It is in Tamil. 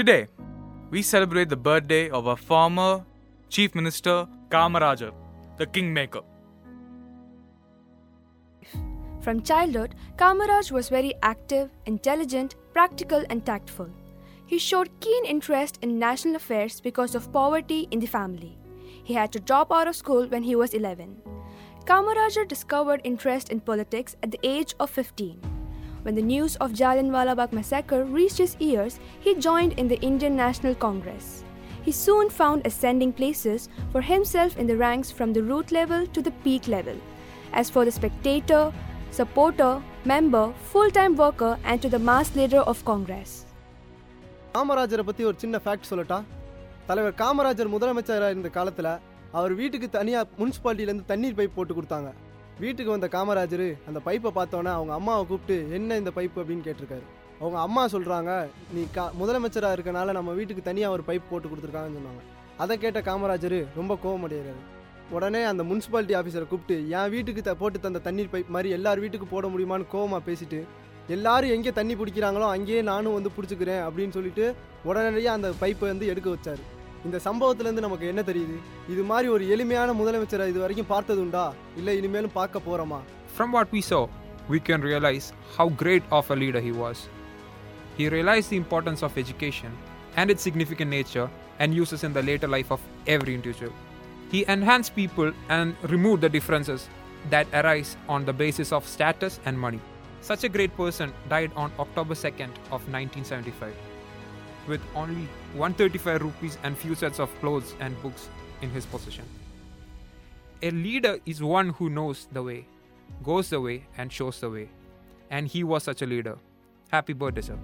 Today, we celebrate the birthday of our former Chief Minister Kamarajar, the Kingmaker. From childhood, Kamaraj was very active, intelligent, practical, and tactful. He showed keen interest in national affairs because of poverty in the family. He had to drop out of school when he was 11. Kamarajar discovered interest in politics at the age of 15. When the news of Jallianwala Bagh massacre reached his ears, he joined in the Indian National Congress. He soon found ascending places for himself in the ranks from the root level to the peak level. As for the spectator, supporter, member, full time worker, and to the mass leader of Congress. காமராஜரை பற்றி ஒரு சின்ன ஃபேக்ட் சொல்லட்டா தலைவர் காமராஜர் முதலமைச்சராக இருந்த காலத்தில் அவர் வீட்டுக்கு தனியாக முனிசிபாலிட்டியிலேருந்து தண்ணீர் பைப் போட்டு கொடுத்தாங்க வீட்டுக்கு வந்த காமராஜர் அந்த பைப்பை பார்த்தோன்னே அவங்க அம்மாவை கூப்பிட்டு என்ன இந்த பைப்பு? அப்படின்னு கேட்டிருக்காரு. அவங்க அம்மா சொல்கிறாங்க நீ கா முதலமைச்சராக இருக்கனால நம்ம வீட்டுக்கு தனியாக ஒரு பைப் போட்டு கொடுத்துருக்காங்கன்னு சொன்னாங்க. அதை கேட்ட காமராஜர் ரொம்ப கோவம் அடைகிறாரு. உடனே அந்த முனிசிபாலிட்டி ஆஃபீஸரை கூப்பிட்டு என் வீட்டுக்கு த போட்டு தந்த தண்ணீர் பைப் மாதிரி எல்லார் வீட்டுக்கு போட முடியுமான்னு கோவமாக பேசிட்டு எல்லாரும் எங்கே தண்ணி பிடிக்கிறாங்களோ அங்கேயே நானும் வந்து பிடிச்சிக்கிறேன் அப்படின்னு சொல்லிட்டு உடனடியாக அந்த பைப்பை வந்து எடுக்க வச்சார். இந்த சம்பவத்துலேருந்து நமக்கு என்ன தெரியுது இது மாதிரி ஒரு எளிமையான முதலமைச்சரை இது வரைக்கும் பார்த்தது உண்டா இல்லை இனிமேலும் பார்க்க போகிறோமா From what we saw, we can realize how great of a leader he was. He realized the importance of education and its significant nature and uses in the later life of every individual. He enhanced people and removed the differences that arise on the basis of status and money. Such a great person died on October 2nd of 1975 with only 135 rupees and few sets of clothes and books in his possession. A leader is one who knows the way, goes the way, and shows the way. And he was such a leader. Happy birthday, sir.